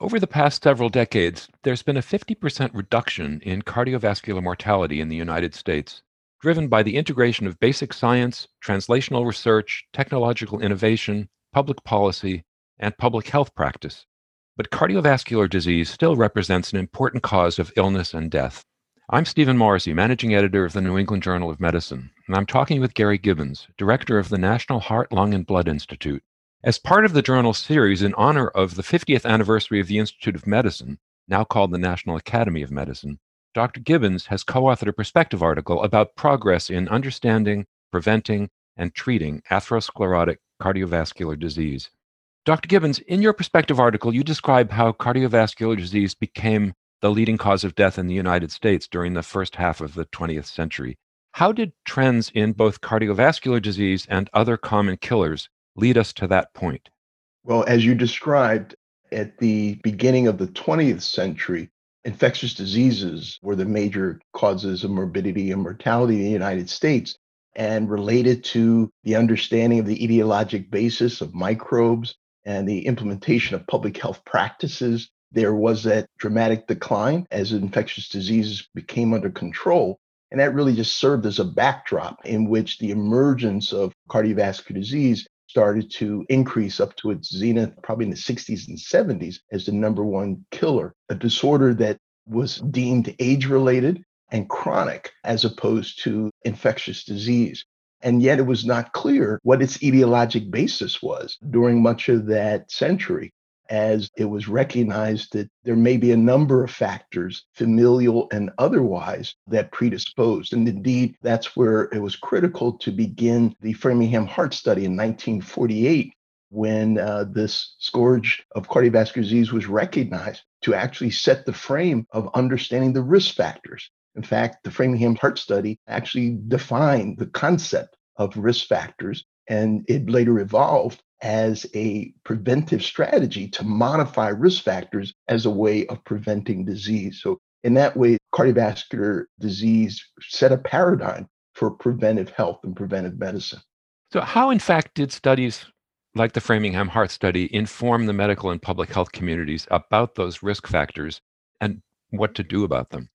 Over the past several decades, there's been a 50% reduction in cardiovascular mortality in the United States, driven by the integration of basic science, translational research, technological innovation, public policy, and public health practice. But cardiovascular disease still represents an important cause of illness and death. I'm Stephen Morrissey, managing editor of the New England Journal of Medicine, and I'm talking with Gary Gibbons, director of the National Heart, Lung, and Blood Institute. As part of the journal series in honor of the 50th anniversary of the Institute of Medicine, now called the National Academy of Medicine, Dr. Gibbons has co authored a perspective article about progress in understanding, preventing, and treating atherosclerotic cardiovascular disease. Dr. Gibbons, in your perspective article, you describe how cardiovascular disease became the leading cause of death in the United States during the first half of the 20th century. How did trends in both cardiovascular disease and other common killers lead us to that point? Well, as you described, at the beginning of the 20th century, infectious diseases were the major causes of morbidity and mortality in the United States and related to the understanding of the etiologic basis of microbes and the implementation of public health practices there was that dramatic decline as infectious diseases became under control. And that really just served as a backdrop in which the emergence of cardiovascular disease started to increase up to its zenith, probably in the 60s and 70s, as the number one killer, a disorder that was deemed age related and chronic as opposed to infectious disease. And yet it was not clear what its etiologic basis was during much of that century as it was recognized that there may be a number of factors, familial and otherwise, that predisposed. And indeed, that's where it was critical to begin the Framingham Heart Study in 1948 when uh, this scourge of cardiovascular disease was recognized to actually set the frame of understanding the risk factors. In fact, the Framingham Heart Study actually defined the concept of risk factors, and it later evolved as a preventive strategy to modify risk factors as a way of preventing disease. So, in that way, cardiovascular disease set a paradigm for preventive health and preventive medicine. So, how, in fact, did studies like the Framingham Heart Study inform the medical and public health communities about those risk factors and what to do about them?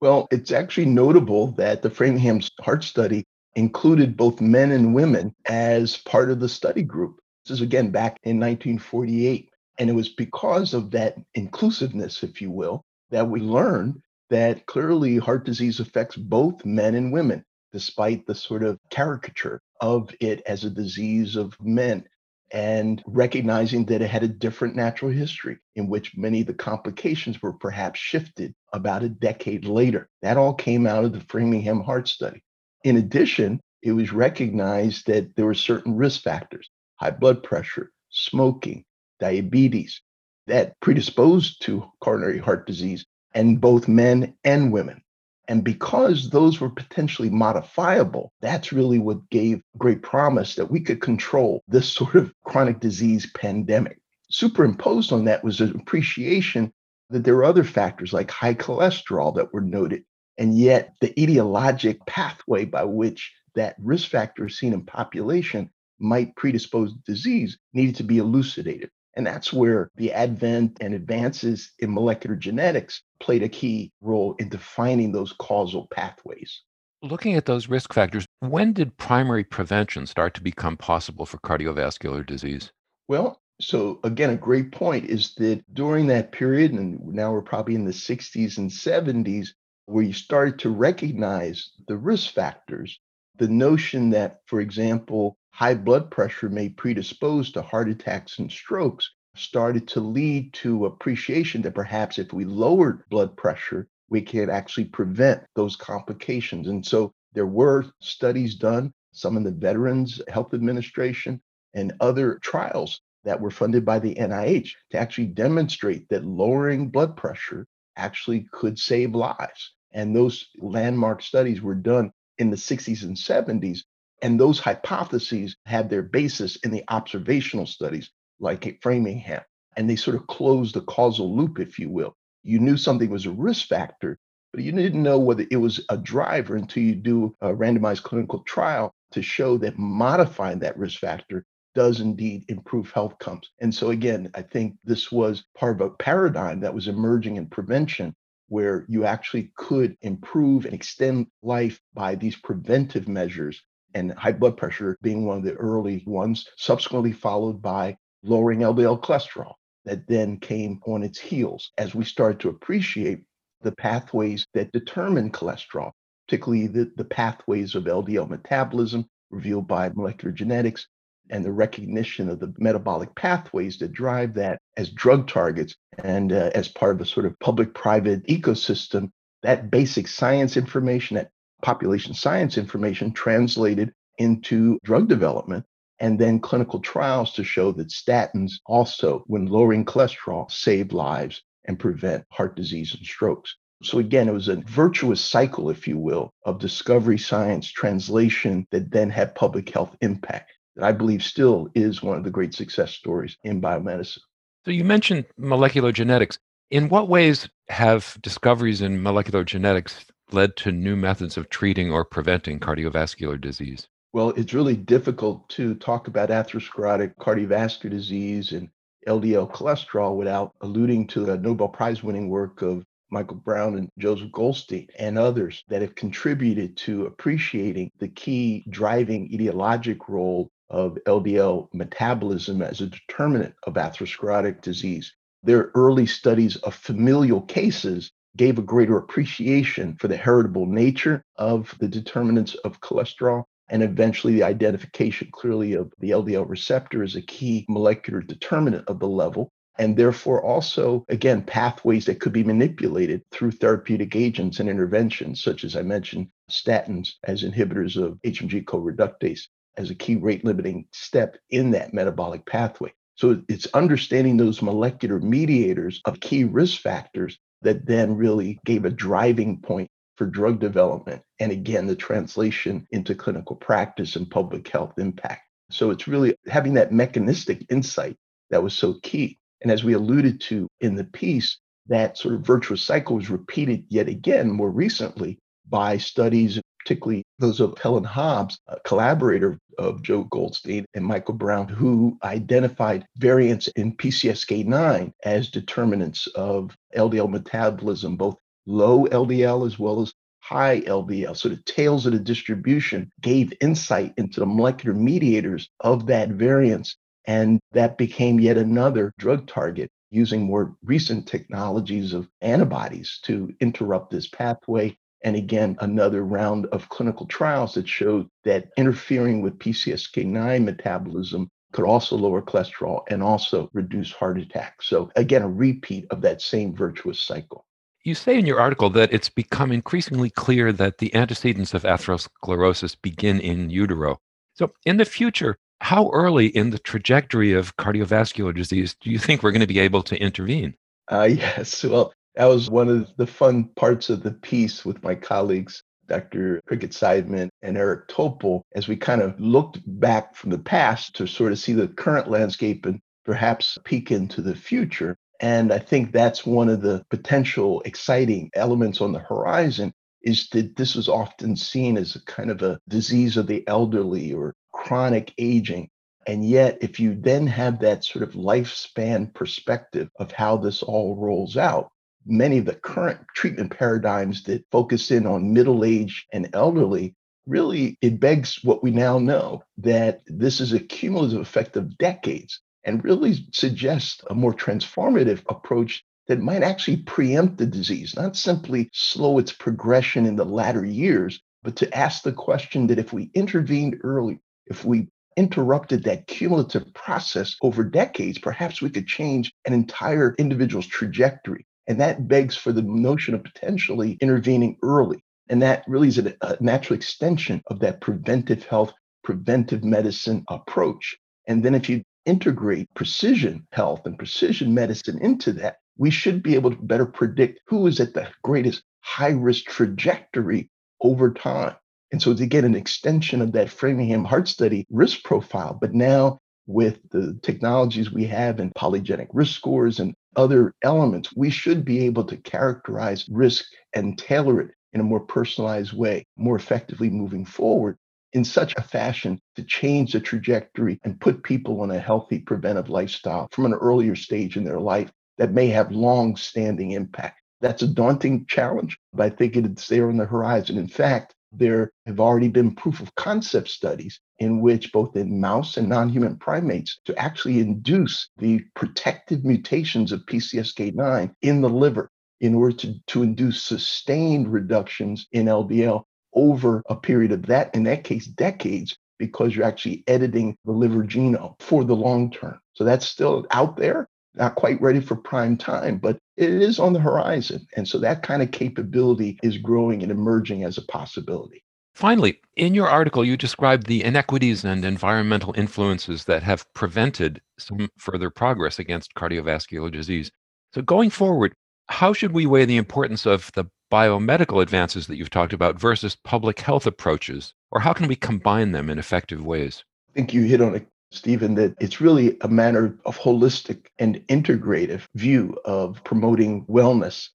Well, it's actually notable that the Framingham Heart Study included both men and women as part of the study group. This is again back in 1948. And it was because of that inclusiveness, if you will, that we learned that clearly heart disease affects both men and women, despite the sort of caricature of it as a disease of men. And recognizing that it had a different natural history in which many of the complications were perhaps shifted about a decade later. That all came out of the Framingham Heart Study. In addition, it was recognized that there were certain risk factors high blood pressure, smoking, diabetes that predisposed to coronary heart disease in both men and women. And because those were potentially modifiable, that's really what gave great promise that we could control this sort of chronic disease pandemic. Superimposed on that was an appreciation that there were other factors like high cholesterol that were noted. And yet, the etiologic pathway by which that risk factor is seen in population might predispose disease needed to be elucidated. And that's where the advent and advances in molecular genetics played a key role in defining those causal pathways. Looking at those risk factors, when did primary prevention start to become possible for cardiovascular disease? Well, so again, a great point is that during that period, and now we're probably in the 60s and 70s, where you started to recognize the risk factors, the notion that, for example, high blood pressure may predispose to heart attacks and strokes started to lead to appreciation that perhaps if we lowered blood pressure, we could actually prevent those complications. And so there were studies done, some in the Veterans Health Administration and other trials that were funded by the NIH to actually demonstrate that lowering blood pressure actually could save lives. And those landmark studies were done in the 60s and 70s and those hypotheses had their basis in the observational studies like Framingham. And they sort of closed the causal loop, if you will. You knew something was a risk factor, but you didn't know whether it was a driver until you do a randomized clinical trial to show that modifying that risk factor does indeed improve health outcomes. And so, again, I think this was part of a paradigm that was emerging in prevention where you actually could improve and extend life by these preventive measures, and high blood pressure being one of the early ones, subsequently followed by lowering LDL cholesterol that then came on its heels as we started to appreciate the pathways that determine cholesterol, particularly the, the pathways of LDL metabolism revealed by molecular genetics and the recognition of the metabolic pathways that drive that as drug targets and uh, as part of a sort of public private ecosystem, that basic science information, that population science information translated into drug development and then clinical trials to show that statins also, when lowering cholesterol, save lives and prevent heart disease and strokes. So again, it was a virtuous cycle, if you will, of discovery science translation that then had public health impact that I believe still is one of the great success stories in biomedicine. So you mentioned molecular genetics. In what ways have discoveries in molecular genetics led to new methods of treating or preventing cardiovascular disease? Well, it's really difficult to talk about atherosclerotic cardiovascular disease and LDL cholesterol without alluding to the Nobel Prize winning work of Michael Brown and Joseph Goldstein and others that have contributed to appreciating the key driving etiologic role of LDL metabolism as a determinant of atherosclerotic disease. Their early studies of familial cases gave a greater appreciation for the heritable nature of the determinants of cholesterol and eventually the identification clearly of the LDL receptor as a key molecular determinant of the level. And therefore, also, again, pathways that could be manipulated through therapeutic agents and interventions, such as I mentioned, statins as inhibitors of HMG co reductase as a key rate limiting step in that metabolic pathway. So it's understanding those molecular mediators of key risk factors that then really gave a driving point for drug development. And again, the translation into clinical practice and public health impact. So it's really having that mechanistic insight that was so key. And as we alluded to in the piece, that sort of virtuous cycle was repeated yet again more recently by studies particularly those of Helen Hobbs, a collaborator of Joe Goldstein and Michael Brown, who identified variants in PCSK9 as determinants of LDL metabolism, both low LDL as well as high LDL. So the tails of the distribution gave insight into the molecular mediators of that variance. And that became yet another drug target using more recent technologies of antibodies to interrupt this pathway and again, another round of clinical trials that showed that interfering with PCSK9 metabolism could also lower cholesterol and also reduce heart attacks. So, again, a repeat of that same virtuous cycle. You say in your article that it's become increasingly clear that the antecedents of atherosclerosis begin in utero. So, in the future, how early in the trajectory of cardiovascular disease do you think we're going to be able to intervene? Uh, yes. Well, that was one of the fun parts of the piece with my colleagues, Dr. Kricket Seidman and Eric Topol, as we kind of looked back from the past to sort of see the current landscape and perhaps peek into the future. And I think that's one of the potential exciting elements on the horizon is that this is often seen as a kind of a disease of the elderly or chronic aging. And yet, if you then have that sort of lifespan perspective of how this all rolls out, many of the current treatment paradigms that focus in on middle age and elderly really it begs what we now know that this is a cumulative effect of decades and really suggests a more transformative approach that might actually preempt the disease, not simply slow its progression in the latter years, but to ask the question that if we intervened early, if we interrupted that cumulative process over decades, perhaps we could change an entire individual's trajectory. And that begs for the notion of potentially intervening early. And that really is a, a natural extension of that preventive health, preventive medicine approach. And then if you integrate precision health and precision medicine into that, we should be able to better predict who is at the greatest high risk trajectory over time. And so to get an extension of that Framingham heart study risk profile, but now with the technologies we have in polygenic risk scores and other elements, we should be able to characterize risk and tailor it in a more personalized way, more effectively moving forward. in such a fashion to change the trajectory and put people on a healthy preventive lifestyle from an earlier stage in their life that may have long standing impact. That's a daunting challenge, but I think it's there on the horizon. In fact, there have already been proof of concept studies in which both in mouse and non-human primates to actually induce the protective mutations of PCSK9 in the liver in order to, to induce sustained reductions in LDL over a period of that, in that case, decades, because you're actually editing the liver genome for the long term. So that's still out there, not quite ready for prime time, but it is on the horizon. And so that kind of capability is growing and emerging as a possibility. Finally, in your article, you described the inequities and environmental influences that have prevented some further progress against cardiovascular disease. So, going forward, how should we weigh the importance of the biomedical advances that you've talked about versus public health approaches? Or how can we combine them in effective ways? I think you hit on it, Stephen, that it's really a matter of holistic and integrative view of promoting wellness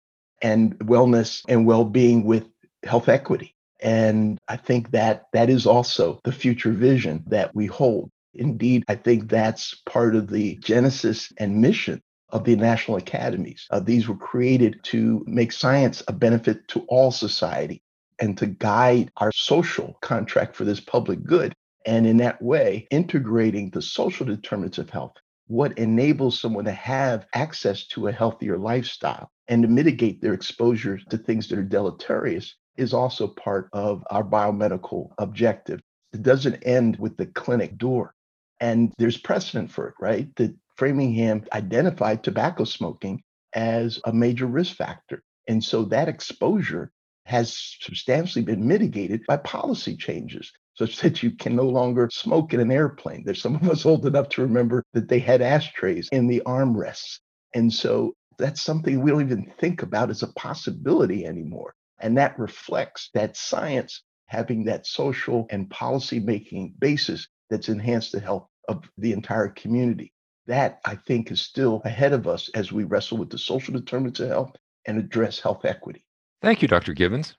and wellness and well-being with health equity. And I think that that is also the future vision that we hold. Indeed, I think that's part of the genesis and mission of the national academies. Uh, these were created to make science a benefit to all society and to guide our social contract for this public good. And in that way, integrating the social determinants of health, what enables someone to have access to a healthier lifestyle and to mitigate their exposure to things that are deleterious is also part of our biomedical objective. It doesn't end with the clinic door. And there's precedent for it, right? That Framingham identified tobacco smoking as a major risk factor. And so that exposure has substantially been mitigated by policy changes such that you can no longer smoke in an airplane. There's some of us old enough to remember that they had ashtrays in the armrests. And so that's something we don't even think about as a possibility anymore. And that reflects that science having that social and policy making basis that's enhanced the health of the entire community. That, I think, is still ahead of us as we wrestle with the social determinants of health and address health equity. Thank you, Dr. Gibbons.